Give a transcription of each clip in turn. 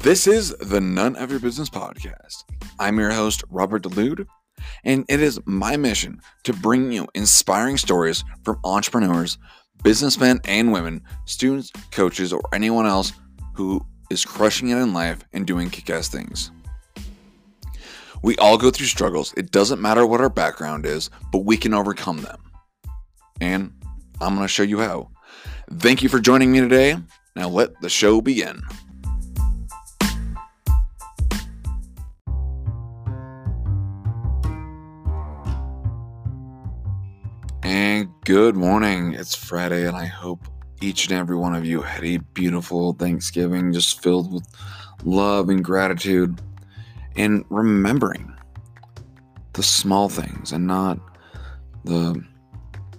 This is the None of Your Business podcast. I'm your host, Robert DeLude, and it is my mission to bring you inspiring stories from entrepreneurs, businessmen and women, students, coaches, or anyone else who is crushing it in life and doing kick ass things. We all go through struggles. It doesn't matter what our background is, but we can overcome them. And I'm going to show you how. Thank you for joining me today. Now let the show begin. Good morning. It's Friday, and I hope each and every one of you had a beautiful Thanksgiving just filled with love and gratitude and remembering the small things and not the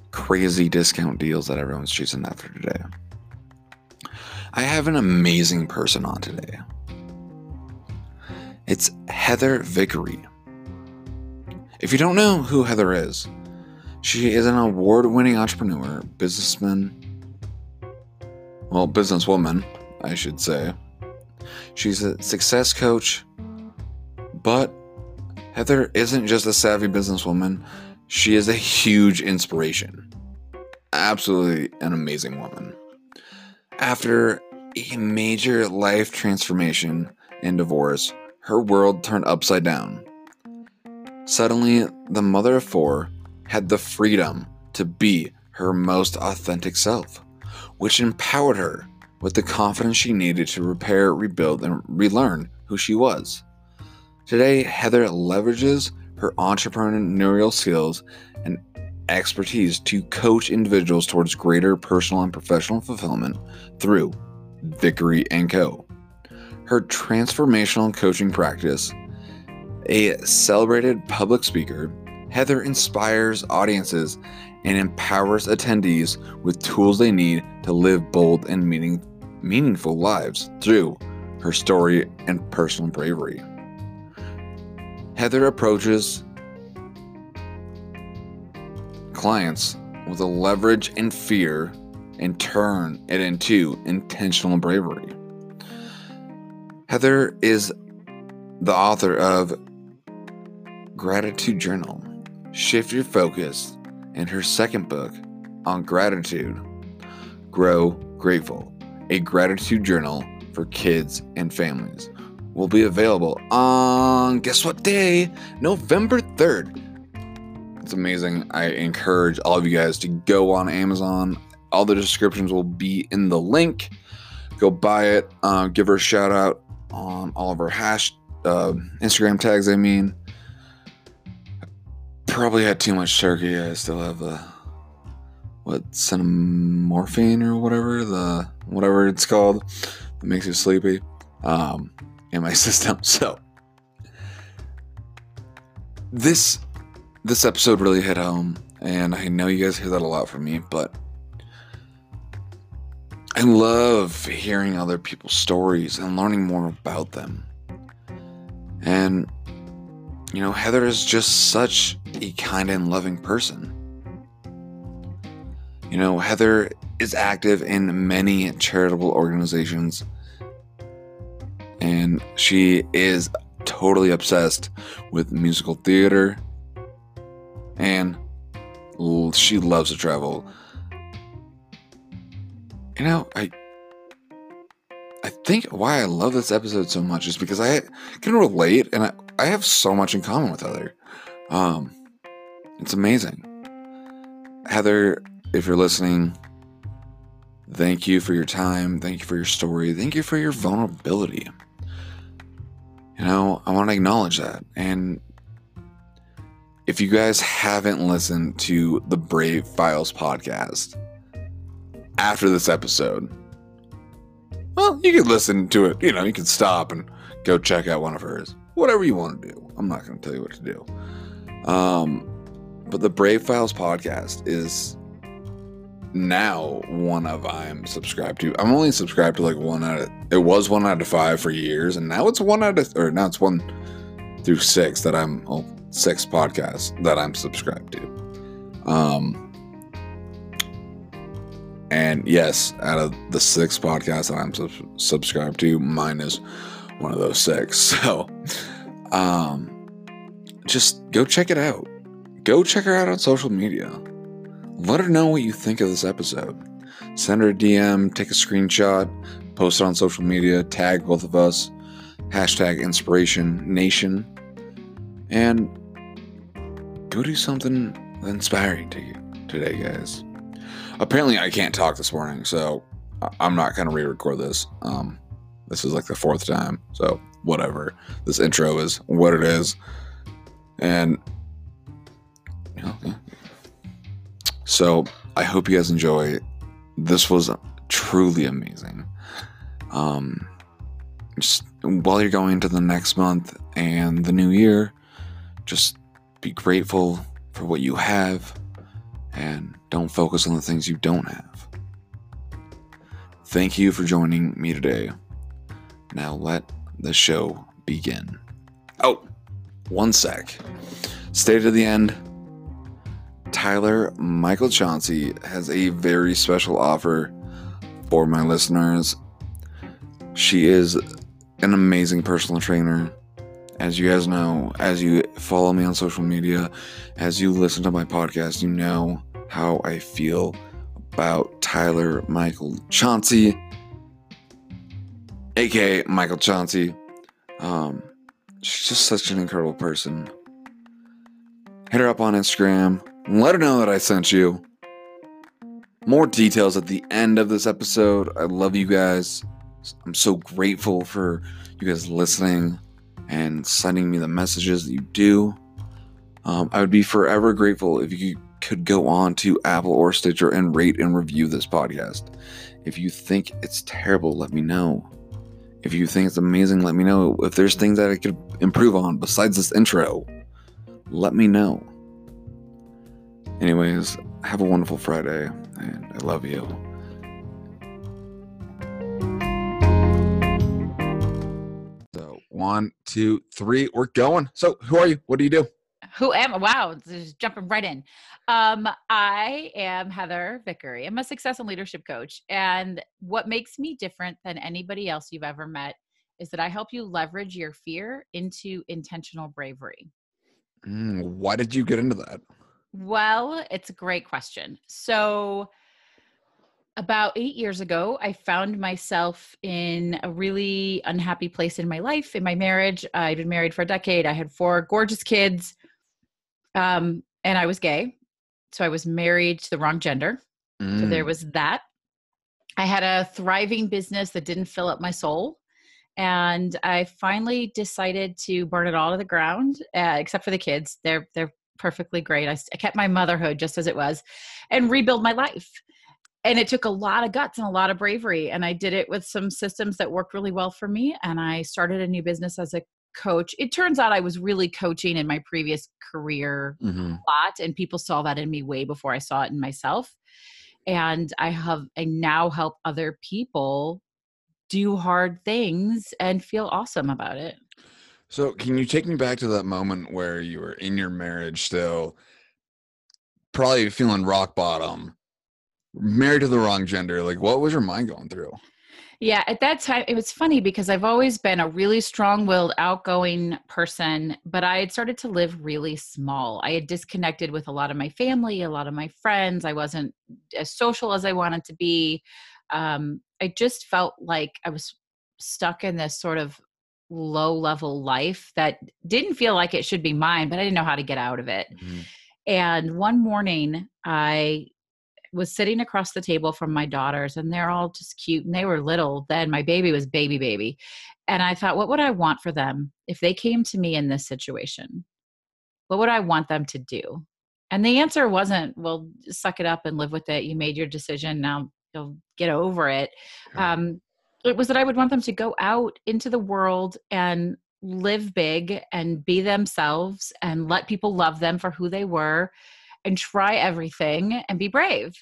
crazy discount deals that everyone's chasing after today. I have an amazing person on today. It's Heather Vickery. If you don't know who Heather is, she is an award winning entrepreneur, businessman, well, businesswoman, I should say. She's a success coach, but Heather isn't just a savvy businesswoman, she is a huge inspiration. Absolutely an amazing woman. After a major life transformation and divorce, her world turned upside down. Suddenly, the mother of four had the freedom to be her most authentic self, which empowered her with the confidence she needed to repair, rebuild, and relearn who she was. Today, Heather leverages her entrepreneurial skills and expertise to coach individuals towards greater personal and professional fulfillment through Vickery & Co. Her transformational coaching practice, a celebrated public speaker, Heather inspires audiences and empowers attendees with tools they need to live bold and meaning, meaningful lives through her story and personal bravery. Heather approaches clients with a leverage and fear and turn it into intentional bravery. Heather is the author of Gratitude Journal, Shift Your Focus, and her second book on gratitude, Grow Grateful, a gratitude journal for kids and families, will be available on guess what day? November 3rd. It's amazing. I encourage all of you guys to go on Amazon. All the descriptions will be in the link. Go buy it. Uh, give her a shout out on all of her hash uh, Instagram tags. I mean, probably had too much turkey. I still have the what cinnamorphine or whatever the whatever it's called that makes you sleepy um, in my system. So this this episode really hit home, and I know you guys hear that a lot from me, but I love hearing other people's stories and learning more about them. And you know, Heather is just such a kind and loving person. You know, Heather is active in many charitable organizations, and she is totally obsessed with musical theater, and she loves to travel. You know, I I think why I love this episode so much is because I can relate and I, I have so much in common with Heather. Um, it's amazing. Heather, if you're listening, thank you for your time. Thank you for your story. Thank you for your vulnerability. You know, I want to acknowledge that. And if you guys haven't listened to the Brave Files podcast after this episode, well, you can listen to it. You know, you can stop and go check out one of hers. Whatever you want to do. I'm not going to tell you what to do. Um, but the Brave Files podcast is now one of I'm subscribed to. I'm only subscribed to like one out of it was one out of five for years, and now it's one out of or now it's one through six that I'm well, six podcasts that I'm subscribed to. Um and yes, out of the six podcasts that I'm sub- subscribed to, mine is one of those six. So, um, just go check it out. Go check her out on social media. Let her know what you think of this episode. Send her a DM, take a screenshot, post it on social media, tag both of us, hashtag inspiration nation, and go do something inspiring to you today, guys. Apparently, I can't talk this morning, so I'm not going to re record this. Um, this is like the fourth time, so whatever. This intro is what it is. And, you know, yeah. so I hope you guys enjoy. This was truly amazing. Um, just while you're going into the next month and the new year, just be grateful for what you have and don't focus on the things you don't have. Thank you for joining me today. Now let the show begin. Oh, one sec. Stay to the end. Tyler Michael Chauncey has a very special offer for my listeners. She is an amazing personal trainer. As you guys know, as you follow me on social media, as you listen to my podcast, you know how I feel about Tyler Michael Chauncey, aka Michael Chauncey. Um, she's just such an incredible person. Hit her up on Instagram. Let her know that I sent you. More details at the end of this episode. I love you guys. I'm so grateful for you guys listening and sending me the messages that you do. Um, I would be forever grateful if you could go on to Apple or Stitcher and rate and review this podcast. If you think it's terrible, let me know. If you think it's amazing, let me know. If there's things that I could improve on besides this intro, let me know. Anyways, have a wonderful Friday, and I love you. So, one, two, three, we're going. So, who are you? What do you do? Who am I? Wow, just jumping right in. Um, I am Heather Vickery. I'm a success and leadership coach. And what makes me different than anybody else you've ever met is that I help you leverage your fear into intentional bravery. Mm, why did you get into that? Well, it's a great question. So, about eight years ago, I found myself in a really unhappy place in my life, in my marriage. I'd been married for a decade. I had four gorgeous kids, um, and I was gay. So, I was married to the wrong gender. Mm. So, there mm. was that. I had a thriving business that didn't fill up my soul. And I finally decided to burn it all to the ground, uh, except for the kids. They're they're perfectly great. I, I kept my motherhood just as it was and rebuild my life. And it took a lot of guts and a lot of bravery. And I did it with some systems that worked really well for me. And I started a new business as a coach. It turns out I was really coaching in my previous career mm-hmm. a lot, and people saw that in me way before I saw it in myself. And I have I now help other people do hard things and feel awesome about it. So, can you take me back to that moment where you were in your marriage still, probably feeling rock bottom, married to the wrong gender? Like, what was your mind going through? Yeah, at that time, it was funny because I've always been a really strong willed, outgoing person, but I had started to live really small. I had disconnected with a lot of my family, a lot of my friends. I wasn't as social as I wanted to be. Um, I just felt like I was stuck in this sort of low level life that didn't feel like it should be mine, but I didn't know how to get out of it. Mm-hmm. And one morning, I was sitting across the table from my daughters, and they're all just cute, and they were little then. My baby was baby, baby. And I thought, what would I want for them if they came to me in this situation? What would I want them to do? And the answer wasn't, well, suck it up and live with it. You made your decision. Now you'll get over it. Um, it was that I would want them to go out into the world and live big and be themselves and let people love them for who they were and try everything and be brave.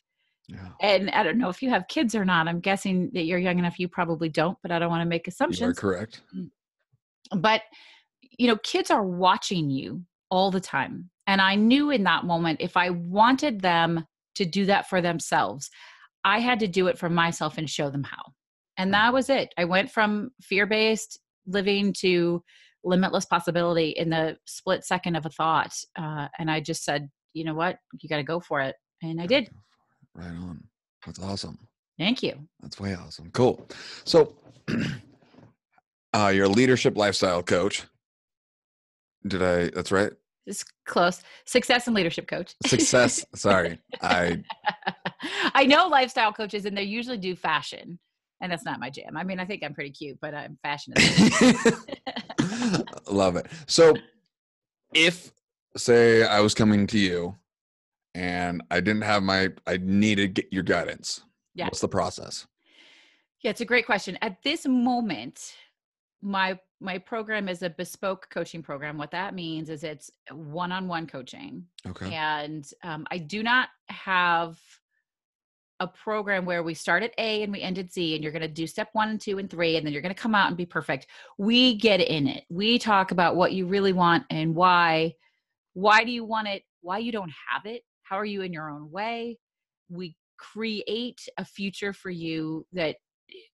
Yeah. And I don't know if you have kids or not. I'm guessing that you're young enough. You probably don't, but I don't want to make assumptions. You are correct. Mm. But you know, kids are watching you all the time. And I knew in that moment if I wanted them to do that for themselves, I had to do it for myself and show them how. And that was it. I went from fear based living to limitless possibility in the split second of a thought. Uh, and I just said, you know what, you got to go for it, and I did. Right on. That's awesome. Thank you. That's way awesome. Cool. So, uh, you're a leadership lifestyle coach. Did I? That's right. It's close. Success and leadership coach. Success. sorry, I. I know lifestyle coaches, and they usually do fashion, and that's not my jam. I mean, I think I'm pretty cute, but I'm fashionable. Love it. So, if say I was coming to you, and I didn't have my, I needed get your guidance. Yeah. What's the process? Yeah, it's a great question. At this moment, my my program is a bespoke coaching program. What that means is it's one-on-one coaching, Okay. and um, I do not have a program where we start at A and we end at Z, and you're going to do step one and two and three, and then you're going to come out and be perfect. We get in it. We talk about what you really want and why. Why do you want it? Why you don't have it? How are you in your own way? We create a future for you that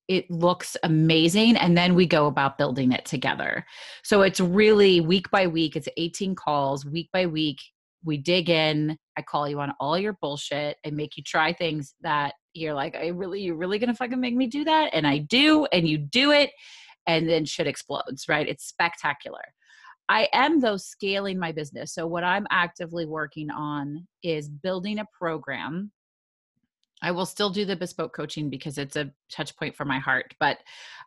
it looks amazing and then we go about building it together so it's really week by week it's 18 calls week by week we dig in i call you on all your bullshit and make you try things that you're like i really you're really gonna fucking make me do that and i do and you do it and then shit explodes right it's spectacular i am though scaling my business. So what i'm actively working on is building a program. I will still do the bespoke coaching because it's a touch point for my heart, but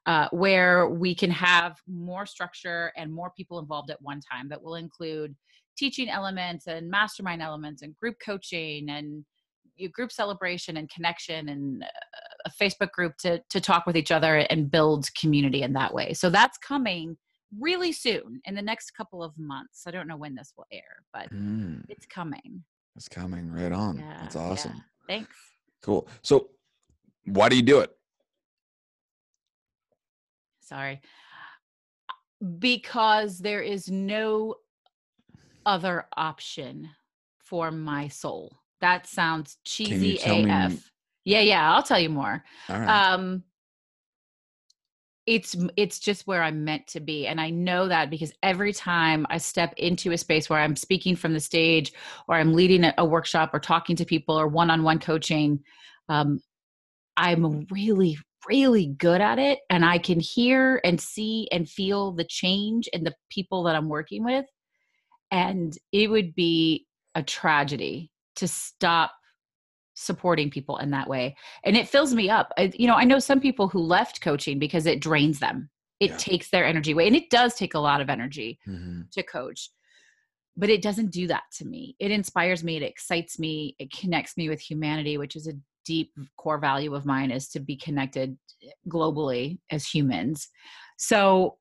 uh, where we can have more structure and more people involved at one time that will include teaching elements and mastermind elements and group coaching and group celebration and connection and uh, a Facebook group to to talk with each other and build community in that way. So that's coming really soon in the next couple of months. I don't know when this will air, but Mm, it's coming. it's coming right on. Yeah, That's yeah. awesome. Thanks. Cool. So, why do you do it? sorry because there is no other option for my soul that sounds cheesy tell me af yeah yeah i'll tell you more All right. um it's it's just where i'm meant to be and i know that because every time i step into a space where i'm speaking from the stage or i'm leading a, workshop or talking to people or one-on-one coaching um, i'm really really good at it and i can hear and see and feel the change in the people that i'm working with and it would be a tragedy to stop supporting people in that way and it fills me up I, you know i know some people who left coaching because it drains them it Yeah. takes their energy away and it does take a lot of energy Mhm. to coach but it doesn't do that to me it inspires me it excites me it connects me with humanity which is a deep core value of mine is to be connected globally as humans so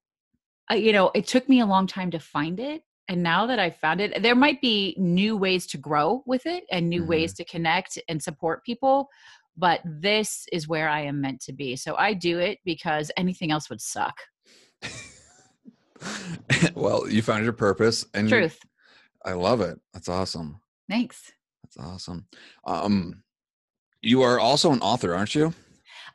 uh, you know it took me a long time to find it and now that I've found it there might be new ways to grow with it and new Mhm. ways to connect and support people but this is where i am meant to be so i do it because anything else would suck well, you found your purpose, and you- truth I love it. That's awesome. thanks That's awesome. Um, you are also an author, aren't you?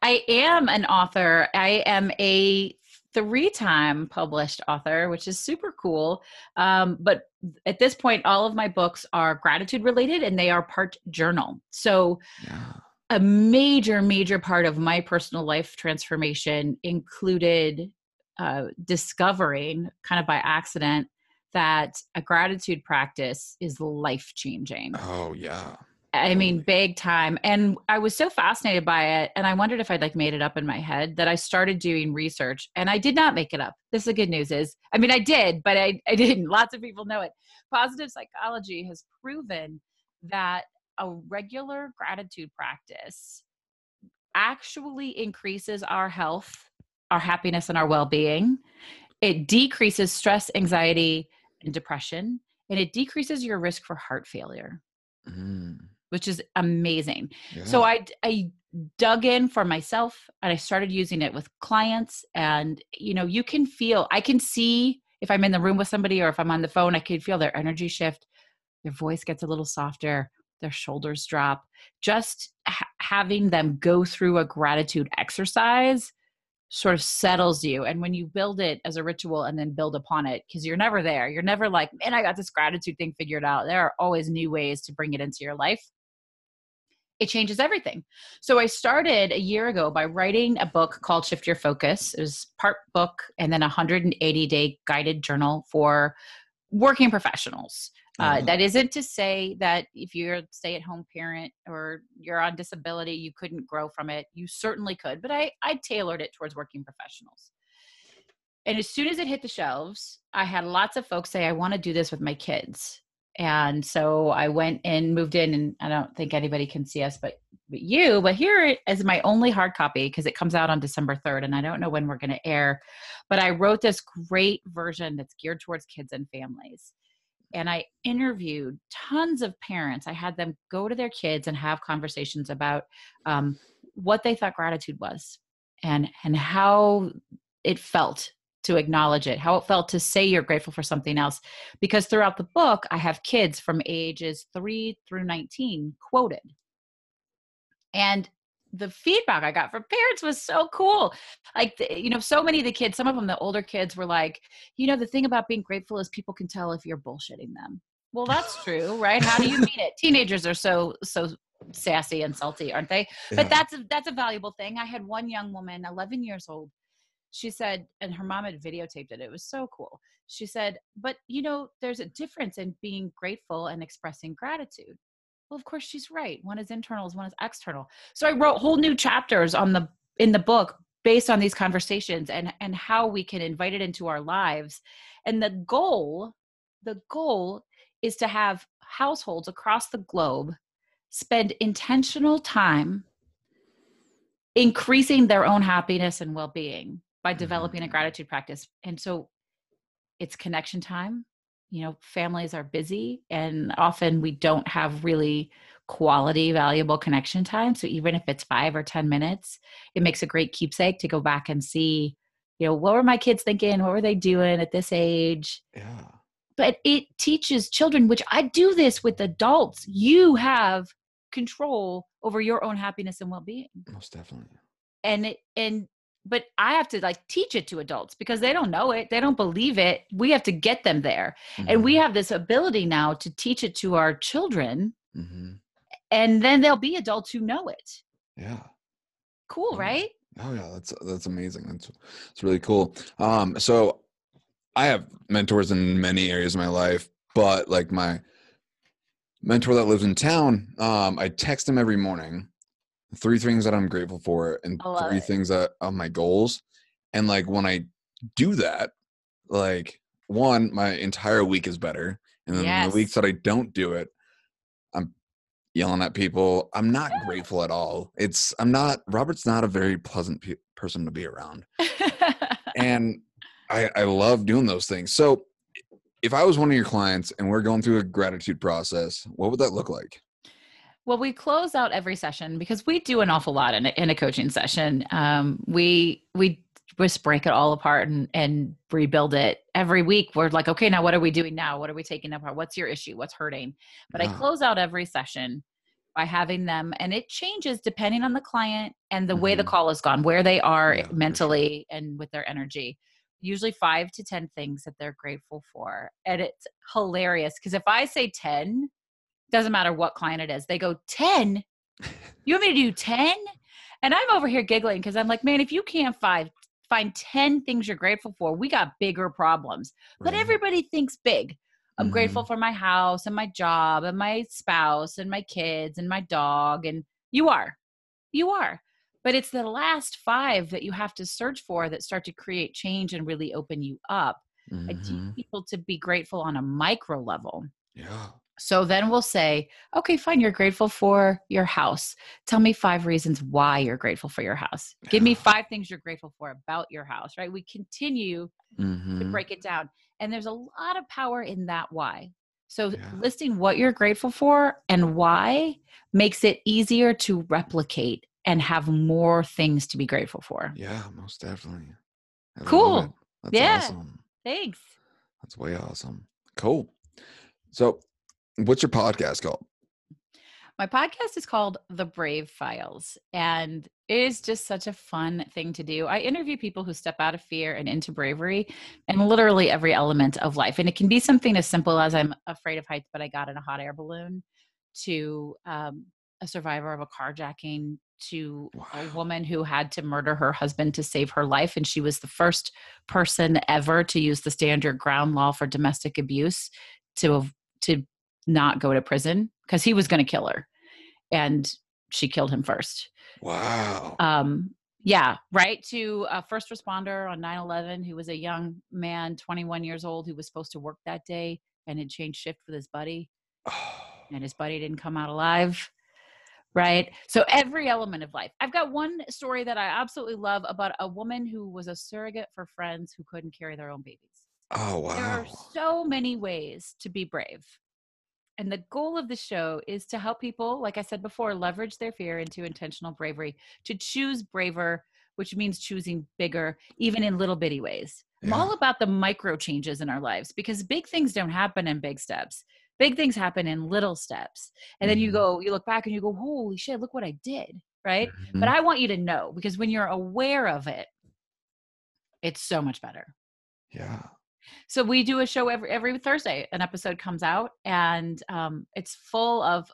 I am an author. I am a three time published author, which is super cool. Um, but at this point, all of my books are gratitude related and they are part journal. So, Yeah. a major, major part of my personal life transformation included uh, discovering, kind of by accident, that a gratitude practice is life changing. Oh yeah. I mean, big time. And I was so fascinated by it. And I wondered if I'd like made it up in my head that I started doing research and I did not make it up. This is the good news is, I mean, I did, but I, I didn't. Lots of people know it. Positive psychology has proven that a regular gratitude practice actually increases our health, our happiness, and our well being. It decreases stress, anxiety, and depression, and it decreases your risk for heart failure Mm, which is amazing. So. I I dug in for myself and I started using it with clients and you know you can feel I can see if I'm in the room with somebody or if I'm on the phone I can feel their energy shift their voice gets a little softer their shoulders drop just ha- having them go through a gratitude exercise sort of settles you. And when you build it as a ritual and then build upon it, because you're never there, you're never like, man, I got this gratitude thing figured out. There are always new ways to bring it into your life. It changes everything. So I started a year ago by writing a book called Shift Your Focus. It was part book and then a 180 day guided journal for working professionals. Uh, mm-hmm. that isn't to say that if you're a stay at home parent or you're on disability, you couldn't grow from it. You certainly could, but I, I tailored it towards working professionals. And as soon as it hit the shelves, I had lots of folks say, I want to do this with my kids. And so I went and moved in, and I don't think anybody can see us but, but you. But here is my only hard copy because it comes out on December 3rd, and I don't know when we're going to air. But I wrote this great version that's geared towards kids and families and I interviewed tons of parents. I had them go to their kids and have conversations about um, what they thought gratitude was and and how it felt to acknowledge it, how it felt to say you're grateful for something else. Because throughout the book, I have kids from ages three through 19 quoted. And the feedback I got from parents was so cool. Like, you know, so many of the kids, some of them, the older kids were like, you know, the thing about being grateful is people can tell if you're bullshitting them. Well, that's true, right? How do you mean it? Teenagers are so, so sassy and salty, aren't they? Yeah. But that's a, that's a valuable thing. I had one young woman, 11 years old. She said, and her mom had videotaped it. It was so cool. She said, but you know, there's a difference in being grateful and expressing gratitude well of course she's right one is internal one is external so i wrote whole new chapters on the in the book based on these conversations and and how we can invite it into our lives and the goal the goal is to have households across the globe spend intentional time increasing their own happiness and well-being by developing a mm-hmm. gratitude practice. And so it's connection time. You know families are busy and often we don't have really quality valuable connection time. So even if it's 5 or 10 minutes it makes a great keepsake to go back and see you know what were my kids thinking? What were they doing at this age? Yeah. But it teaches children which I do this with adults you have control over your own happiness and well-being. Most definitely. And it and but I have to like teach it to adults because they don't know it. They don't believe it. We have to get them there. Mm-hmm. And we mm-hmm. have this ability now to teach it to our children. Mm-hmm. And then there'll be adults who know it. Yeah. Cool, right? Oh yeah, that's that's amazing. That's it's really cool. Um so I have mentors in many areas of my life, but like my mentor that lives in town, um I text him every morning three things that I'm grateful for and three it. things that are my goals. And like when I do that, like one, my entire week is better. And then yes. the weeks that I don't do it, I'm yelling at people. I'm not grateful at all. It's I'm not Robert's not a very pleasant pe- person to be around. and I I love doing those things. So if I was one of your clients and we're going through a gratitude process, what would that look like? Well, we close out every session because we do an awful lot in a, in a coaching session. Um, we we just break it all apart and, and rebuild it every week. We're like, okay, now what are we doing now? What are we taking apart? What's your issue? What's hurting? But I close out every session by having them, and it changes depending on the client and the mm-hmm. way the mm-hmm. call has gone, where they are yeah, mentally sure. and with their energy. Usually five to 10 things that they're grateful for. And it's hilarious because if I say 10, doesn't matter what client it is. They go, 10? You want me to do 10? And I'm over here giggling because I'm like, man, if you can't find find 10 things you're grateful for, we got bigger problems. But everybody thinks big. I'm mm-hmm. grateful for my house and my job and my spouse and my kids and my dog. And you are. You are. But it's the last five that you have to search for that start to create change and really open you up. Mm-hmm. I teach mm-hmm. people to be grateful on a micro level. Yeah. So then we'll say, okay, fine, you're grateful for your house. Tell me five reasons why you're grateful for your house. Give me five things you're grateful for about your house, right? We continue mm-hmm. to break it down. And there's a lot of power in that why. So yeah. listing what you're grateful for and why makes it easier to replicate and have more things to be grateful for. Yeah, most definitely. I cool. That's yeah. awesome. Thanks. That's way awesome. Cool. So What's your podcast called? My podcast is called The Brave Files, and it is just such a fun thing to do. I interview people who step out of fear and into bravery and literally every element of life. And it can be something as simple as I'm afraid of heights, but I got in a hot air balloon, to um, a survivor of a carjacking, to wow. a woman who had to murder her husband to save her life. And she was the first person ever to use the standard ground law for domestic abuse to, to not go to prison because he was going to kill her and she killed him first. Wow. Um, yeah, right. To a first responder on 9 11 who was a young man, 21 years old, who was supposed to work that day and had changed shift with his buddy. Oh. And his buddy didn't come out alive. Right. So every element of life. I've got one story that I absolutely love about a woman who was a surrogate for friends who couldn't carry their own babies. Oh, wow. There are so many ways to be brave. And the goal of the show is to help people, like I said before, leverage their fear into intentional bravery, to choose braver, which means choosing bigger, even in little bitty ways. Yeah. I'm all about the micro changes in our lives because big things don't happen in big steps. Big things happen in little steps. And then you mm-hmm. go, you look back and you go, holy shit, look what I did. Right. Mm-hmm. But I want you to know because when you're aware of it, it's so much better. Yeah. So we do a show every every Thursday. An episode comes out, and um, it's full of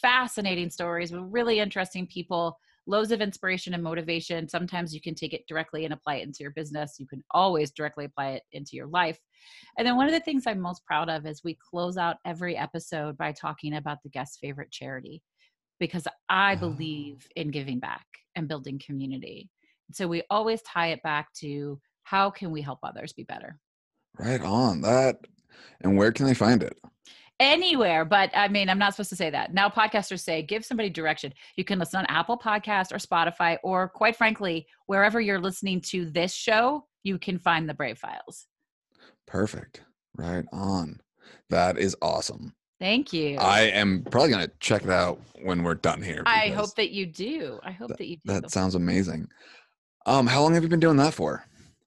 fascinating stories with really interesting people. Loads of inspiration and motivation. Sometimes you can take it directly and apply it into your business. You can always directly apply it into your life. And then one of the things I'm most proud of is we close out every episode by talking about the guest's favorite charity because I believe in giving back and building community. So we always tie it back to how can we help others be better? Right on that. And where can they find it? Anywhere, but I mean, I'm not supposed to say that. Now, podcasters say give somebody direction. You can listen on Apple Podcast or Spotify, or quite frankly, wherever you're listening to this show, you can find the Brave Files. Perfect. Right on. That is awesome. Thank you. I am probably going to check it out when we're done here. I hope that you do. I hope that, that you do. That sounds amazing. Um, how long have you been doing that for?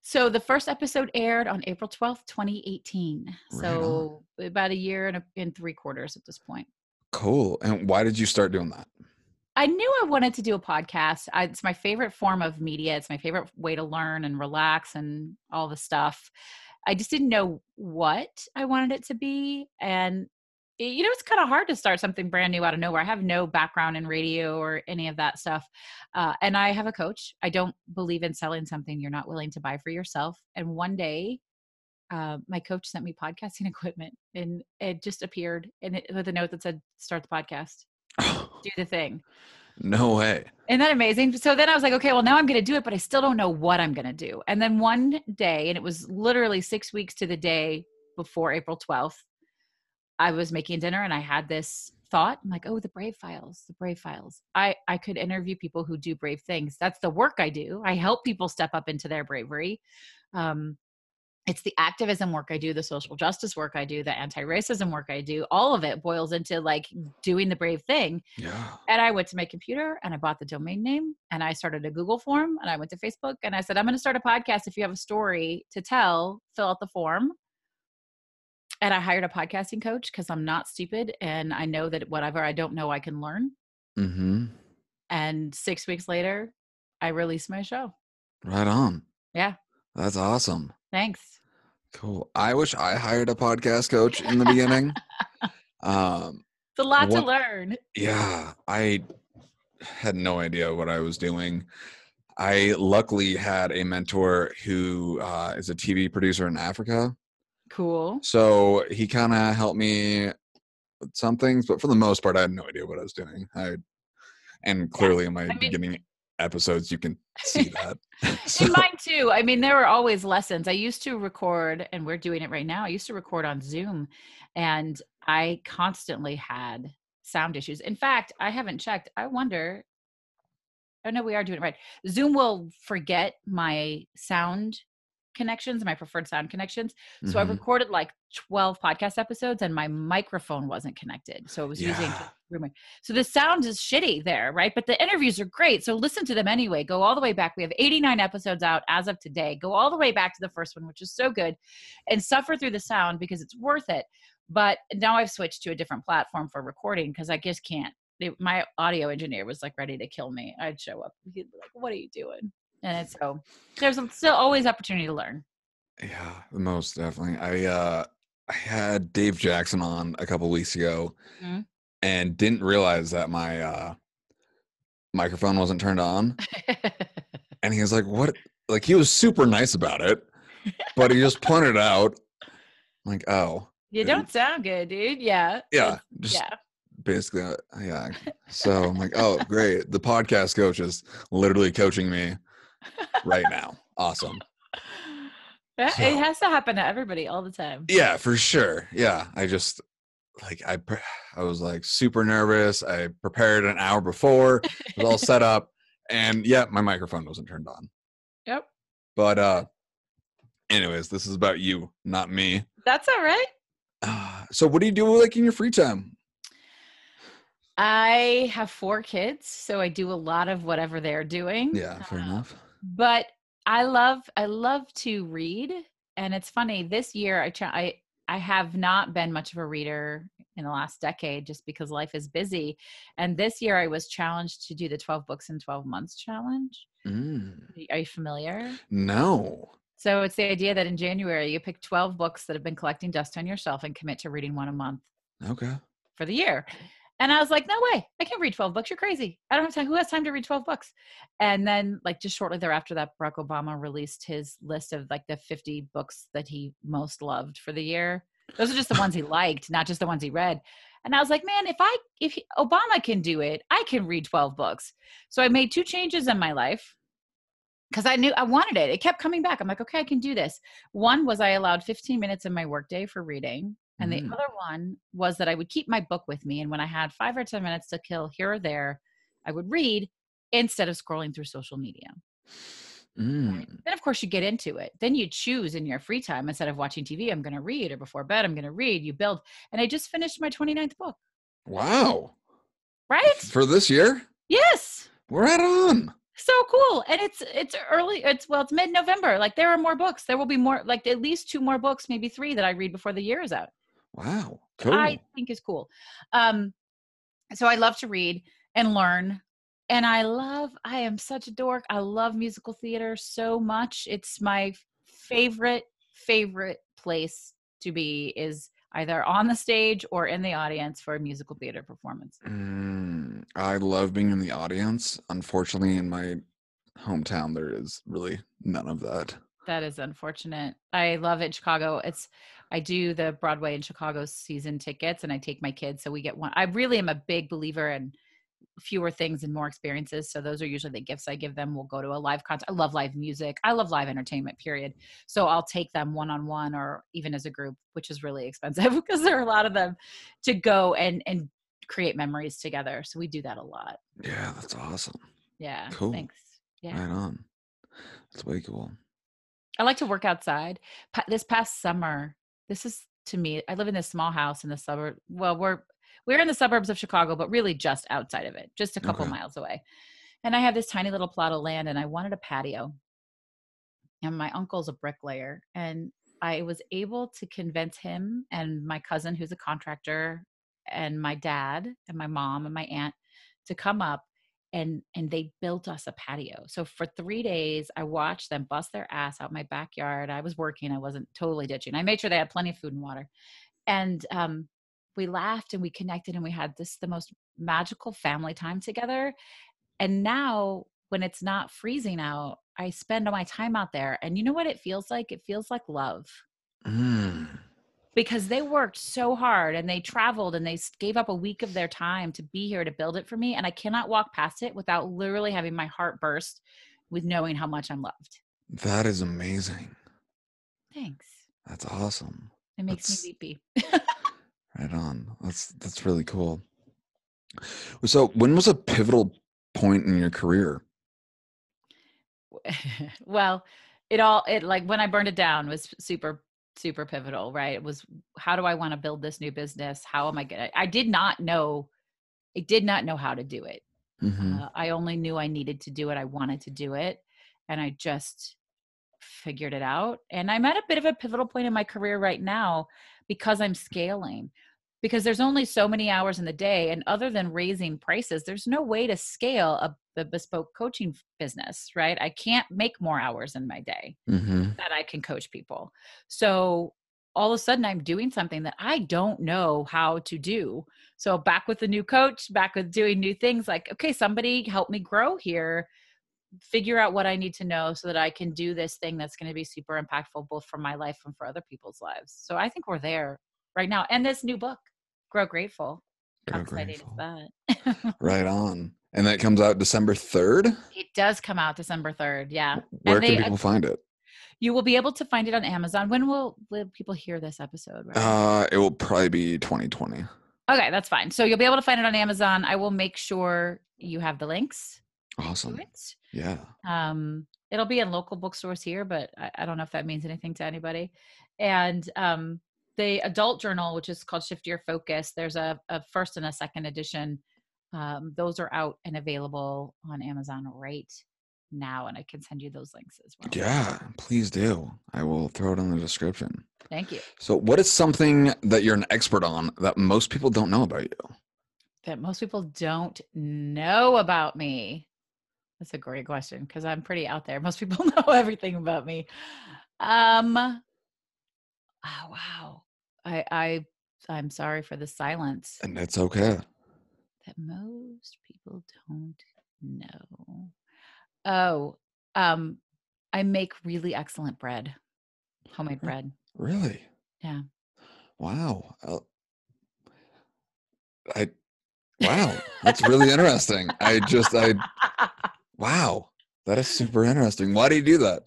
So the first episode aired on April 12th, 2018. Right so on. about a year and, a, and three quarters at this point. Cool. And why did you start doing that? I knew I wanted to do a podcast. I, it's my favorite form of media. It's my favorite way to learn and relax and all the stuff. I just didn't know what I wanted it to be. And you know, it's kind of hard to start something brand new out of nowhere. I have no background in radio or any of that stuff. Uh, and I have a coach. I don't believe in selling something you're not willing to buy for yourself. And one day, uh, my coach sent me podcasting equipment and it just appeared in it, with a note that said, start the podcast, do the thing. No way. Isn't that amazing? So then I was like, okay, well, now I'm going to do it, but I still don't know what I'm going to do. And then one day, and it was literally six weeks to the day before April 12th, I was making dinner and I had this thought. I'm like, oh, the Brave Files, the Brave Files. I I could interview people who do brave things. That's the work I do. I help people step up into their bravery. Um, it's the activism work I do, the social justice work I do, the anti-racism work I do. All of it boils into like doing the brave thing. Yeah. And I went to my computer and I bought the domain name and I started a Google form and I went to Facebook and I said, I'm going to start a podcast. If you have a story to tell, fill out the form and I hired a podcasting coach because I'm not stupid and I know that whatever I don't know, I can learn. Mm-hmm. And six weeks later, I released my show. Right on. Yeah. That's awesome. Thanks. Cool. I wish I hired a podcast coach in the beginning. um, it's a lot what, to learn. Yeah. I had no idea what I was doing. I luckily had a mentor who uh, is a TV producer in Africa. Cool. So he kind of helped me with some things, but for the most part, I had no idea what I was doing. I and clearly in my I mean, beginning episodes, you can see that. so. In mine too. I mean, there were always lessons. I used to record, and we're doing it right now. I used to record on Zoom, and I constantly had sound issues. In fact, I haven't checked. I wonder. Oh no, we are doing it right. Zoom will forget my sound connections, my preferred sound connections. So mm-hmm. I recorded like 12 podcast episodes and my microphone wasn't connected. So it was yeah. using room. so the sound is shitty there, right? But the interviews are great. So listen to them anyway. Go all the way back. We have 89 episodes out as of today. Go all the way back to the first one, which is so good, and suffer through the sound because it's worth it. But now I've switched to a different platform for recording because I just can't it, my audio engineer was like ready to kill me. I'd show up. He'd be like, "What are you doing?" And it's so there's still always opportunity to learn. Yeah, most definitely. I uh I had Dave Jackson on a couple weeks ago Mhm. and didn't realize that my uh microphone wasn't turned on. And he was like, What like he was super nice about it, but he just pointed out. I'm like, oh, you don't sound good, dude. Yeah. yeah. Just yeah. basically uh, yeah. So I'm like, oh great. The podcast coach is literally coaching me right now. Awesome. Yeah, So- it has to happen to everybody all the time. Yeah, for sure. Yeah, I just like I I was like super nervous. I prepared an hour before. It was all set up, and yeah, my microphone wasn't turned on. Yep. But uh, anyways, this is about you, not me. That's all right. Uh, so, what do you do like in your free time? I have four kids, so I do a lot of whatever they're doing. Yeah, fair Uh, enough. But I love I love to read, and it's funny. This year, I try I I have not been much of a reader in the last decade, just because life is busy. And this year, I was challenged to do the twelve books in twelve months challenge. Mm, Are you familiar? no. So it's the idea that in January you pick 12 books that have been collecting dust on your shelf and commit to reading one a month Okay. for the year. And I was like, no way, I can't read 12 books. You're crazy. I don't have time. Who has time to read 12 books? And then, like, just shortly thereafter, that Barack Obama released his list of like the 50 books that he most loved for the year. Those are just the ones he liked, not just the ones he read. And I was like, man, if I, if he- Obama can do it, I can read 12 books. So I made two changes in my life because I knew I wanted it. It kept coming back. I'm like, okay, I can do this. One was I allowed 15 minutes in my workday for reading. And Mm. the other one was that I would keep my book with me. And when I had five or 10 minutes to kill here or there, I would read instead of scrolling through social media. Mm, Then, of course, you get into it. Then you choose in your free time instead of watching TV, I'm going to read, or before bed, I'm going to read. You build. And I just finished my 29th book, wow. right? For this year, Yes. we're right on. so cool and it's it's early it's well it's mid-november like there are more books there will be more like at least two more books maybe three that i read before the year is out Wow. Cool. i think is cool um so i love to read and learn and i love i am such a dork i love musical theater so much it's my favorite favorite place to be is either on the stage or in the audience for a musical theater performance Mm, I love being in the audience. Unfortunately, in my hometown, there is really none of that. That is unfortunate. I love it in Chicago. It's I do the Broadway and Chicago season tickets and I take my kids so we get one. I really am a big believer in fewer things and more experiences. So those are usually the gifts I give them. We'll go to a live concert. I love live music. I love live entertainment, period. So I'll take them one on one or even as a group, which is really expensive because there are a lot of them to go and and create memories together. So we do that a lot. Yeah, that's awesome. Yeah. Cool. Thanks. Yeah. Right on. That's way cool. I like to work outside. Pa- this past summer, this is to me. I live in this small house in the suburb. Well, we're we're in the suburbs of Chicago, but really just outside of it, just a couple Okay. miles away. And I have this tiny little plot of land, and I wanted a patio. And my uncle's a bricklayer, and I was able to convince him and my cousin, who's a contractor, and my dad and my mom and my aunt to come up and and they built us a patio. So for 3 days I watched them bust their ass out my backyard. I was working, I wasn't totally ditching. I made sure they had plenty of food and water. And um we laughed and we connected and we had this the most magical family time together. And now when it's not freezing out, I spend all my time out there. And you know what it feels like? It feels like love Mm, because they worked so hard and they traveled and they gave up a week of their time to be here to build it for me and i cannot walk past it without literally having my heart burst with knowing how much i'm loved that is amazing. thanks That's awesome. it makes That's- me weepy Right on. That's that's really cool. So, when was a pivotal point in your career? well it all it like when i burned it down was super super pivotal right it was how do i want to build this new business how am i gonna i did not know i did not know how to do it Mhm. Uh, I only knew I needed to do it. I wanted to do it. And I just figured it out. And I'm at a bit of a pivotal point in my career right now because I'm scaling. Because there's only so many hours in the day and other than raising prices there's no way to scale a, a bespoke coaching business right? I can't make more hours in my day Mm-hmm. that i can coach people. So all of a sudden i'm doing something that i don't know how to do. So back with the new coach back with doing new things like okay somebody help me grow here. Figure out what i need to know so that i can do this thing that's going to be super impactful both for my life and for other people's lives. So i think we're there right now and this new book grow grateful how Grow exciting is Grateful. that Right on. And that comes out December 3rd. it does come out december 3rd yeah Where can they- people find it? you will be able to find it on amazon when will, will people hear this episode right? Uh, it will probably be 2020. Okay, that's fine. So you'll be able to find it on Amazon. I will make sure you have the links Awesome. it. Yeah. Um, it'll be in local bookstores here, but I, I don't know if that means anything to anybody. And um, the adult journal, which is called Shift Your Focus, there's a, a first and a second edition. Um, those are out and available on Amazon right now, and I can send you those links as well. Yeah. Please do. I will throw it in the description. Thank you. So, what is something that you're an expert on that most people don't know about you? That most people don't know about me. That's a great question because I'm pretty out there. Most people know everything about me. Um oh, wow. I I I'm sorry for the silence And that's okay. that most people don't know. Oh, um I make really excellent bread. Homemade bread. Really? Yeah. Wow. Uh, I, wow. That's really interesting. I just, I, wow. That is super interesting. Why do you do that?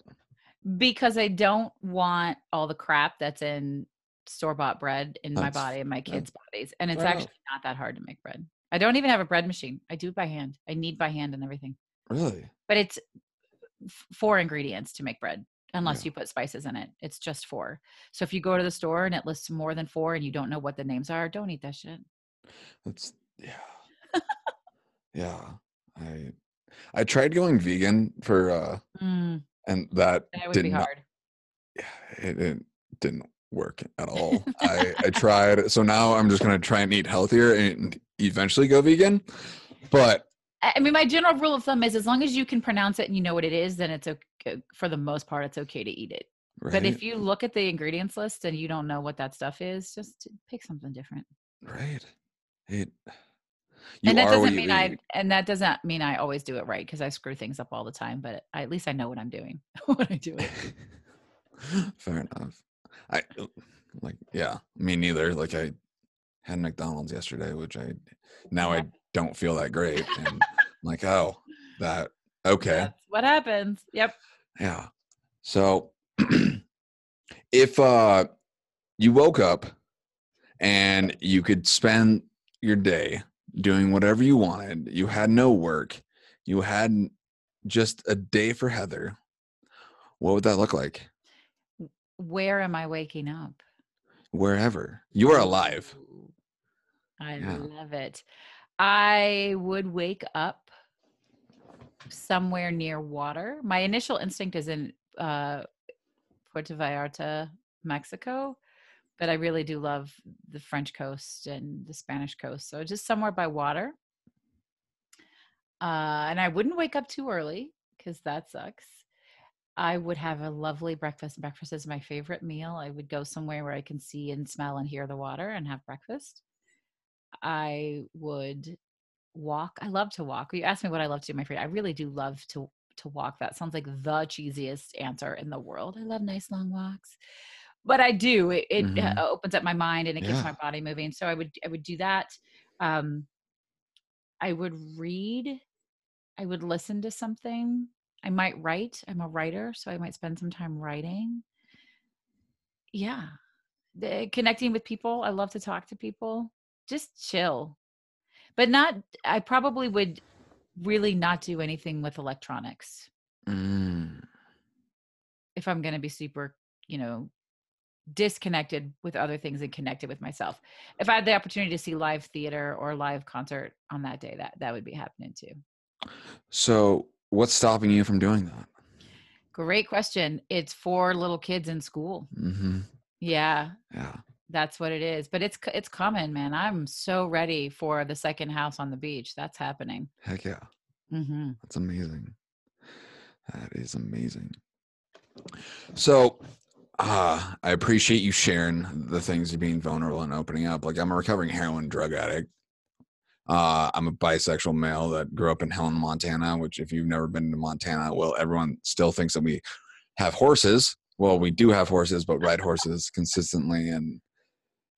because I don't want all the crap that's in store bought bread in my body and my that's kids' bodies. And it's actually not that hard to make bread. I don't even have a bread machine. I do it by hand. I knead by hand and everything. Really? But it's f- four ingredients to make bread, unless Yeah. you put spices in it. It's just four. So if you go to the store and it lists more than four and you don't know what the names are, don't eat that shit. That's, yeah. yeah. I, I tried going vegan for, uh, Mm, and that, that would did be not, hard. yeah, it, it didn't work at all. I, I tried. So now I'm just going to try and eat healthier and eventually go vegan. But I mean, my general rule of thumb is as long as you can pronounce it and you know what it is, then it's okay. Uh, for the most part, it's okay to eat it. right, But if you look at the ingredients list and you don't know what that stuff is, just pick something different. right, it, you and that doesn't mean I eat. and that doesn't mean I always do it right because I screw things up all the time. But I, at least I know what I'm doing when I do it. Fair enough. I like yeah, me neither. Like I had McDonald's yesterday, which I now I don't feel that great. And I'm like, oh, that okay. That's what happens. Yep. Yeah. So if uh you woke up and you could spend your day doing whatever you wanted, you had no work, you had just a day for Heather, what would that look like? Where am I waking up? Wherever you are alive. I Yeah. love it. I would wake up somewhere near water. My initial instinct is in uh, Puerto Vallarta, Mexico, but I really do love the French coast and the Spanish coast. So just somewhere by water. Uh, and I wouldn't wake up too early because that sucks. I would have a lovely breakfast. Breakfast is my favorite meal. I would go somewhere where I can see and smell and hear the water and have breakfast. I would walk. I love to walk. You asked me what I love to do, my friend. I really do love to to walk. That sounds like the cheesiest answer in the world. I love nice long walks, but I do. It, it uh, opens up my mind and it keeps my body moving. So I would I would do that. Um, I would read. I would listen to something. I might write. I'm a writer, so I might spend some time writing. Yeah. The, connecting with people. I love to talk to people. Just chill. But not I probably would really not do anything with electronics Mm, if I'm going to be super, you know, disconnected with other things and connected with myself. If I had the opportunity to see live theater or live concert on that day, that that would be happening too. So, what's stopping you from doing that? Great question. It's for little kids in school. hmm Yeah. Yeah. That's what it is. But it's it's coming, man. I'm so ready for the second house on the beach. That's happening. Heck yeah. hmm That's amazing. That is amazing. So, uh, I appreciate you sharing the things of being vulnerable and opening up. Like I'm a recovering heroin drug addict. Uh, I'm a bisexual male that grew up in Helena, Montana, which if you've never been to Montana, well, everyone still thinks that we have horses. Well, we do have horses, but ride horses consistently and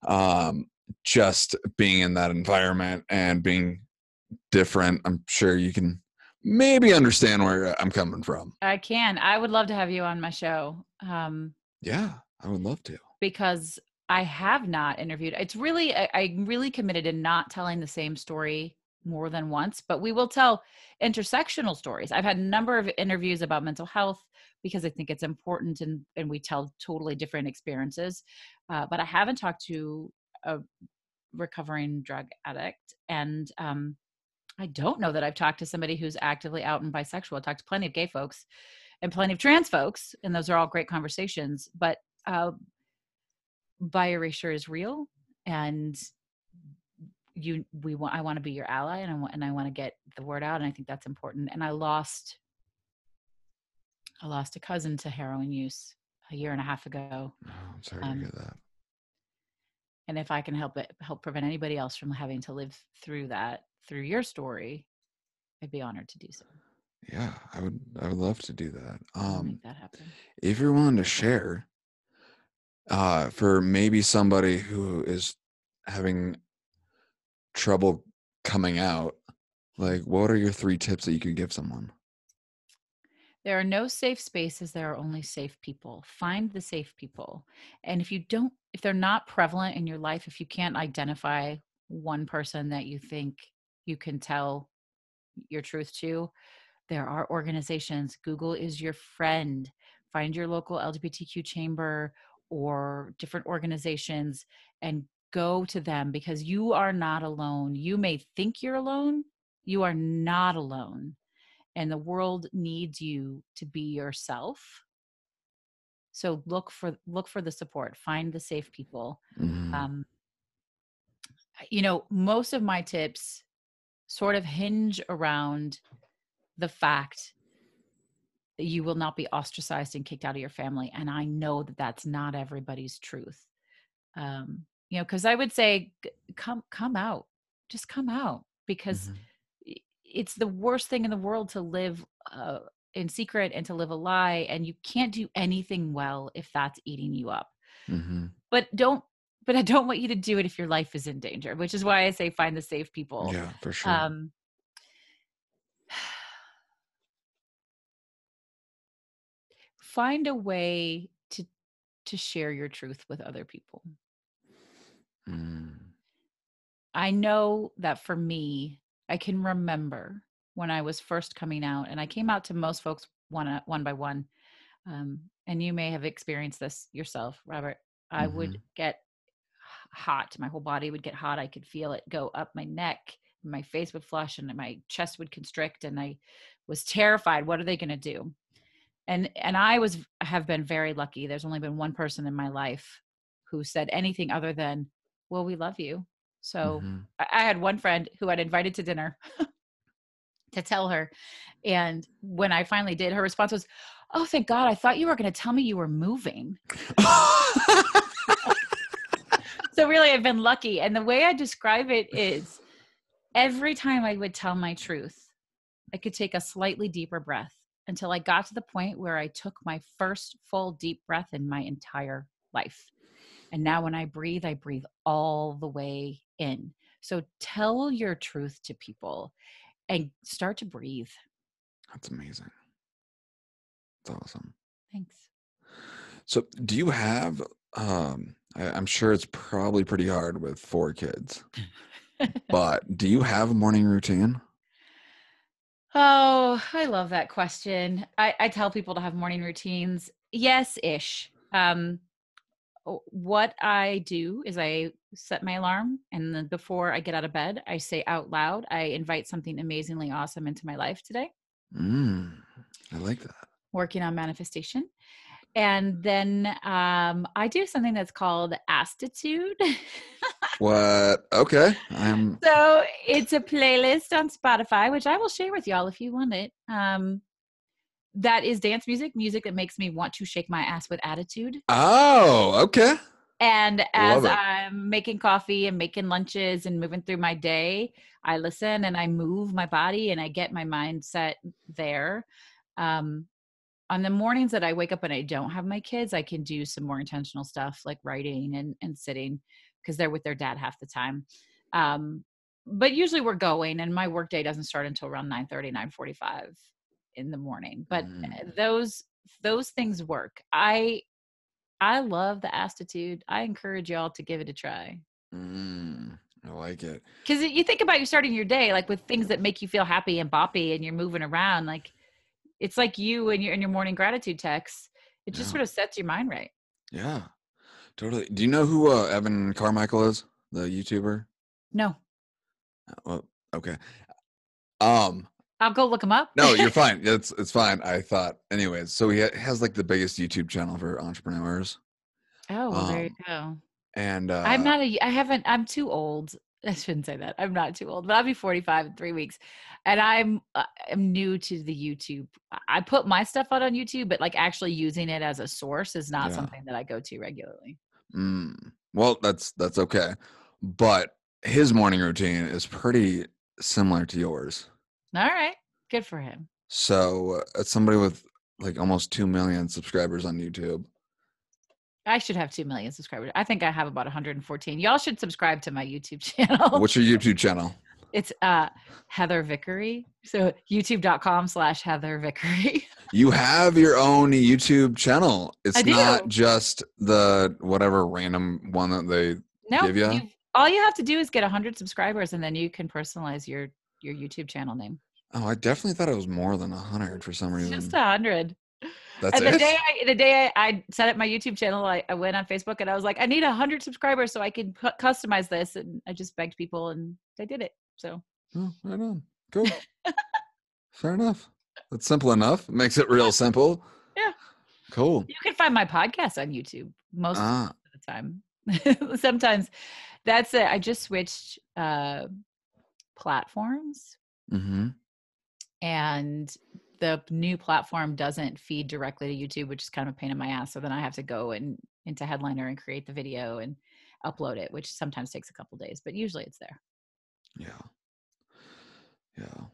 um just being in that environment and being different, I'm sure you can maybe understand where I'm coming from. I can. I would love to have you on my show. Um, Yeah, I would love to. because I have not interviewed. It's really, I, I'm really committed to not telling the same story more than once, but we will tell intersectional stories. I've had a number of interviews about mental health because I think it's important and, and we tell totally different experiences. Uh, but I haven't talked to a recovering drug addict. And um, I don't know that I've talked to somebody who's actively out and bisexual. I've talked to plenty of gay folks and plenty of trans folks, and those are all great conversations. But uh, bi erasure is real, and you we want I want to be your ally, and I want and I want to get the word out, and I think that's important. And I lost I lost a cousin to heroin use a year and a half ago, Oh, I'm sorry Um, to hear that. and if I can help it help prevent anybody else from having to live through that through your story, I'd be honored to do so. Yeah, I would. I would love to do that. Um, make that happen. if you're willing to share, uh, for maybe somebody who is having trouble coming out, like, what are your three tips that you could give someone? There are no safe spaces, there are only safe people. Find the safe people. And if you don't, if they're not prevalent in your life, if you can't identify one person that you think you can tell your truth to, there are organizations. Google is your friend. Find your local LGBTQ chamber or different organizations and go to them because you are not alone. You may think you're alone, you are not alone and the world needs you to be yourself so look for look for the support find the safe people Mhm. um you know most of my tips sort of hinge around the fact you will not be ostracized and kicked out of your family and i know that that's not everybody's truth um you know because i would say come come out just come out because Mhm. it's the worst thing in the world to live uh, in secret and to live a lie and you can't do anything well if that's eating you up Mhm. but don't but i don't want you to do it if your life is in danger which is why i say find the safe people Yeah, for sure. um find a way to to share your truth with other people Mm. I know that for me, I can remember when I was first coming out, and I came out to most folks one at- one by one. Um, and you may have experienced this yourself, Robert. I would get hot. My whole body would get hot. I could feel it go up my neck. My face would flush, and my chest would constrict. And I was terrified. What are they going to do? And and I was have been very lucky. There's only been one person in my life who said anything other than, "Well, we love you." So Mhm. I I had one friend who had invited to dinner to tell her. And when I finally did, her response was, Oh, thank God. I thought you were going to tell me you were moving. So, really, I've been lucky. And the way I describe it is every time I would tell my truth, I could take a slightly deeper breath until I got to the point where I took my first full deep breath in my entire life. And now when I breathe, I breathe all the way in. So tell your truth to people and start to breathe. That's amazing. That's awesome. Thanks. So, do you have? Um, I, I'm sure it's probably pretty hard with four kids, but do you have a morning routine? Oh, I love that question. I, I tell people to have morning routines. Yes, ish. Um, what I do is I set my alarm, and then before I get out of bed, I say out loud, I invite something amazingly awesome into my life today. Mm, I like that. working on manifestation. And then um, I do something that's called Astitude. What? Okay. I'm. so it's a playlist on Spotify, which I will share with y'all if you want it. Um, that is dance music, music that makes me want to shake my ass with attitude. Oh, okay. And as I'm making coffee and making lunches and moving through my day, I listen and I move my body and I get my mindset there. Um, on the mornings that I wake up and I don't have my kids, I can do some more intentional stuff like writing and, and sitting because they're with their dad half the time. Um, but usually we're going and my work day doesn't start until around 9 945 in the morning. But uh, Mm. those those things work. I I love the Astitude. I encourage y'all to give it a try. Mm, I like it. Because you think about you starting your day like with things that make you feel happy and boppy and you're moving around. Like it's like you and your in your morning gratitude text. It just Yeah. sort of sets your mind right. Yeah, totally. Do you know who uh, Evan Carmichael is? The YouTuber. No. Uh, Well, okay. Um, I'll go look him up. no, you're fine. It's it's fine. I thought, anyways. So he has like the biggest YouTube channel for entrepreneurs, oh, well, there you um, go. and uh, I'm not a I haven't I'm too old. I shouldn't say that. I'm not too old, but I'll be 45 in 3 weeks. And I'm uh, I'm new to the YouTube. I- put my stuff out on YouTube, but like actually using it as a source is not Yeah. something that I go to regularly. Mm, well, that's that's okay, but his morning routine is pretty similar to yours. All right. Good for him. So, uh, it's somebody with like almost two million subscribers on YouTube. I should have 2 million subscribers. I think I have about 114. Y'all should subscribe to my YouTube channel. What's your YouTube channel? It's uh Heather Vickery. So youtube.com slash Heather Vickery. You have your own YouTube channel. It's not just the whatever random one that they. No, Give ya? you've- all you have to do is get 100 subscribers and then you can personalize your your YouTube channel name. Oh, I definitely thought it was more than hundred for some reason. just 100. That's and it. the day I, the day I, I set up my YouTube channel, I, I went on Facebook and I was like, I need a 100 subscribers so I can cu- customize this. And I just begged people and they did it. So Oh, right on. Cool. Fair enough. That's simple enough. Makes it real simple. Yeah. Cool. you can find my podcast on YouTube most Ah, of the time. Sometimes that's it. I just switched uh, platforms mm-hmm. and the new platform doesn't feed directly to YouTube, which is kind of a pain in my ass. So then I have to go and into Headliner and create the video and upload it, which sometimes takes a couple days, but usually it's there. Yeah. Yeah.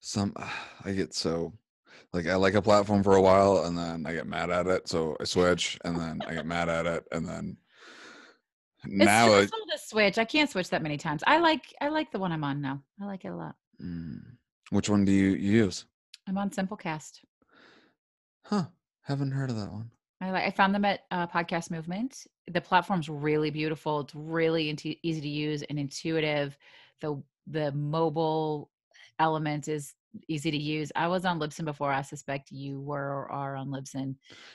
Some I get so like I like a platform for a while and then I get mad at it, so I switch and then I get mad at it and then now It's now it, stressful to switch. I can't switch that many times. I like I like the one I'm on now. I like it a lot. Mm. which one do you use? I'm on Simplecast. Huh. Haven't heard of that one. I like. I found them at uh, Podcast Movement. The platform's really beautiful. It's really intu- easy to use and intuitive. The the mobile element is easy to use. I was on Libsyn before. I suspect you were or are on Libsyn.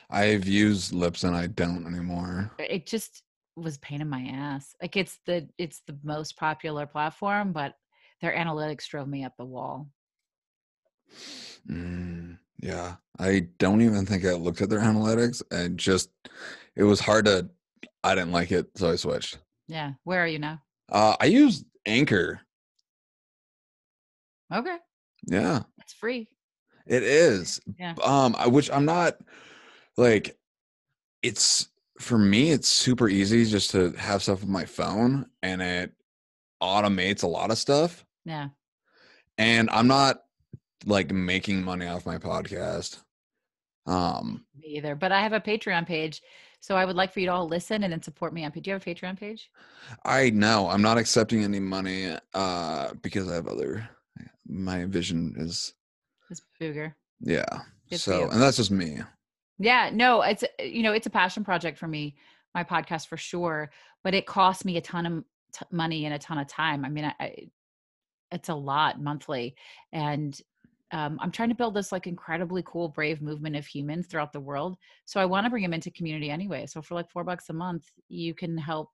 I've used Libsyn. I don't anymore. It just was a pain in my ass. Like it's the it's the most popular platform, but their analytics drove me up the wall. Mm, yeah. I don't even think I looked at their analytics and just it was hard to I didn't like it, so I switched. Yeah. Where are you now? Uh I use Anchor. Okay. Yeah. It's free. It is. Yeah. Um, I- which I'm not like it's for me, it's super easy just to have stuff on my phone and it automates a lot of stuff. Yeah. And I'm not like making money off my podcast. Um, Me either. But I have a Patreon page. So I would like for you to all listen and then support me on. Do you have a Patreon page? I know I'm not accepting any money uh because I have other my vision is This booger. yeah. Good so and that's just me. Yeah, no, it's you know, it's a passion project for me, my podcast for sure, but it costs me a ton of t- money and a ton of time. I mean, I, I it's a lot monthly and um, I'm trying to build this like incredibly cool, brave movement of humans throughout the world. So I want to bring them into community anyway. So for like four bucks a month, you can help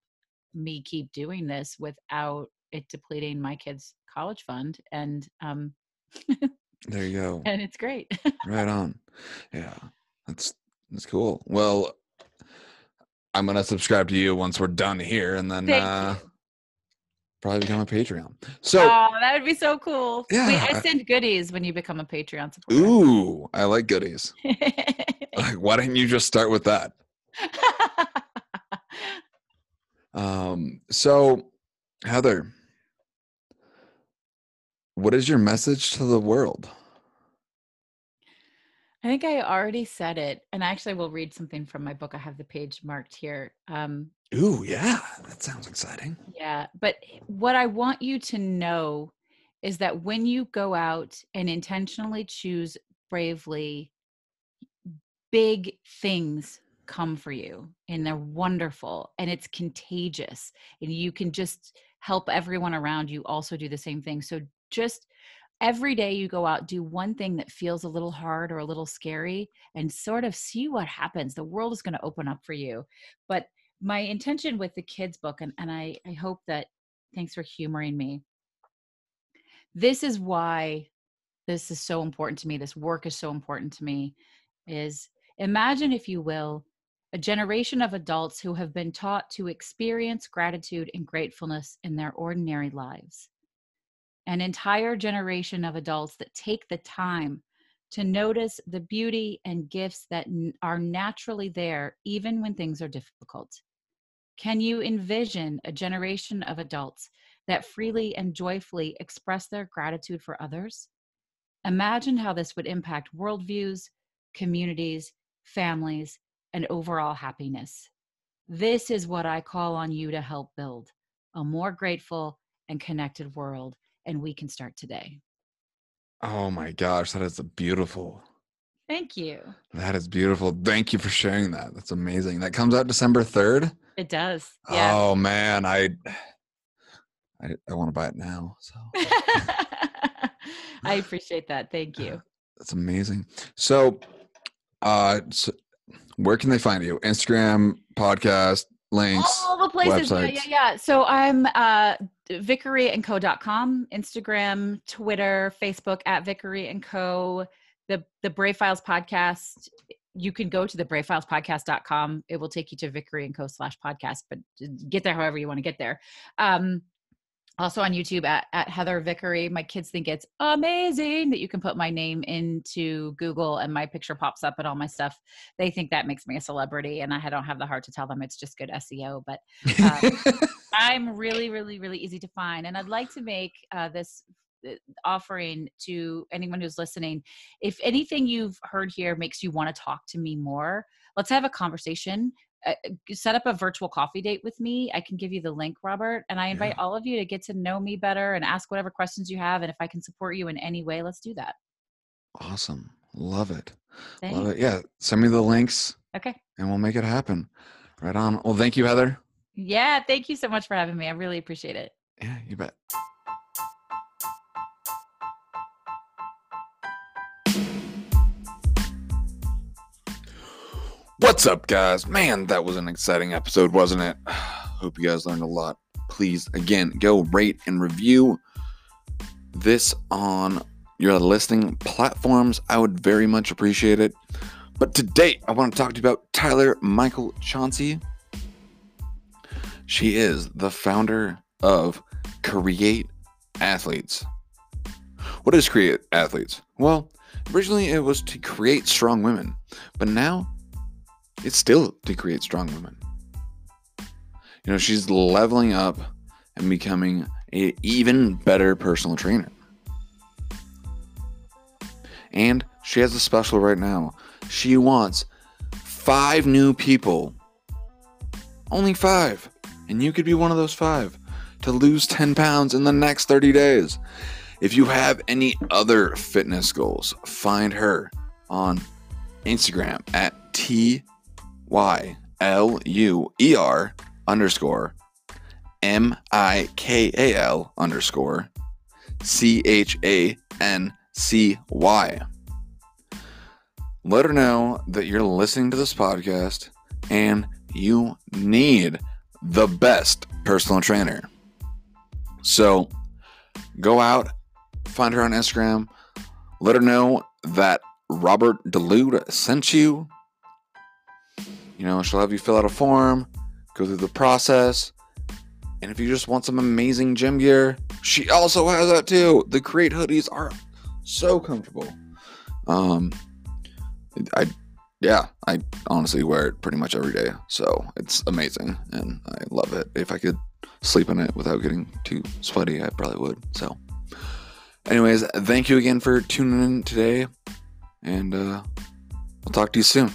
me keep doing this without it depleting my kids' college fund, and um, There you go. and it's great. right on. Yeah. That's That's cool. Well, I'm gonna subscribe to you once we're done here, and then Thank uh, you. Probably become a Patreon. So, oh, that would be so cool. Yeah, Wait, I- send goodies when you become a Patreon supporter. ooh, I like goodies. Like, why didn't you just start with that? Um, so Heather, what is your message to the world? I think I already said it, and actually, I will read something from my book. I have the page marked here. Um, Ooh, yeah, that sounds exciting. yeah, but what I want you to know is that when you go out and intentionally choose bravely, big things come for you, and they're wonderful, and it's contagious, and you can just help everyone around you also do the same thing. So just every day you go out do one thing that feels a little hard or a little scary and sort of see what happens. The world is going to open up for you. But my intention with the kids book and, and I, I hope that thanks for humoring me. This is why this is so important to me this work is so important to me is imagine if you will a generation of adults who have been taught to experience gratitude and gratefulness in their ordinary lives an entire generation of adults that take the time to notice the beauty and gifts that are naturally there, even when things are difficult. Can you envision a generation of adults that freely and joyfully express their gratitude for others? Imagine how this would impact worldviews, communities, families, and overall happiness. This is what I call on you to help build a more grateful and connected world and we can start today. Oh my gosh, that is a beautiful. Thank you. That is beautiful. Thank you for sharing that. That's amazing. That comes out December 3rd. It does. Yeah. Oh man, I I, I want to buy it now. So I appreciate that. Thank you. that's amazing. So uh so where can they find you? Instagram, podcast, links. All the places. Yeah, yeah, yeah. So I'm uh vickeryandco.com, Instagram, Twitter, Facebook at Vickery and Co. The the Brave Files podcast. You can go to the bravefilespodcast.com. It will take you to Vickery and Co slash podcast, but get there however you want to get there. Um, also on YouTube at, at Heather Vickery. My kids think it's amazing that you can put my name into Google and my picture pops up and all my stuff. They think that makes me a celebrity, and I don't have the heart to tell them it's just good SEO. But um, I'm really, really, really easy to find. And I'd like to make uh, this uh, offering to anyone who's listening. If anything you've heard here makes you want to talk to me more, let's have a conversation. Uh, set up a virtual coffee date with me. I can give you the link, Robert. And I invite all of you to get to know me better and ask whatever questions you have. And if I can support you in any way, let's do that. awesome. Love it. Thanks. Love it. Yeah. Send me the links Okay. and we'll make it happen. Right on. Well, thank you, Heather. Yeah. Thank you so much for having me. I really appreciate it. Yeah, you bet. What's up, guys? Man, that was an exciting episode, wasn't it? Hope you guys learned a lot. Please, again, go rate and review this on your listening platforms. I would very much appreciate it. But today, I want to talk to you about Tyler Michael Chauncey. She is the founder of Create Athletes. What is Create Athletes? Well, originally it was to create strong women, but now it's still to create strong women. You know, she's leveling up and becoming an even better personal trainer. And she has a special right now. She wants five new people. Only five. And you could be one of those five to lose 10 pounds in the next 30 days. If you have any other fitness goals, find her on Instagram at T Y L U E R underscore M I K A L underscore C H A N C Y. Let her know that you're listening to this podcast and you need the best personal trainer. So go out, find her on Instagram, let her know that Robert Delude sent you, You know, she'll have you fill out a form, go through the process. And if you just want some amazing gym gear, she also has that too. The Create hoodies are so comfortable. Um, I, yeah, I honestly wear it pretty much every day. So it's amazing and I love it. If I could sleep in it without getting too sweaty, I probably would. So, anyways, thank you again for tuning in today. And uh, I'll talk to you soon.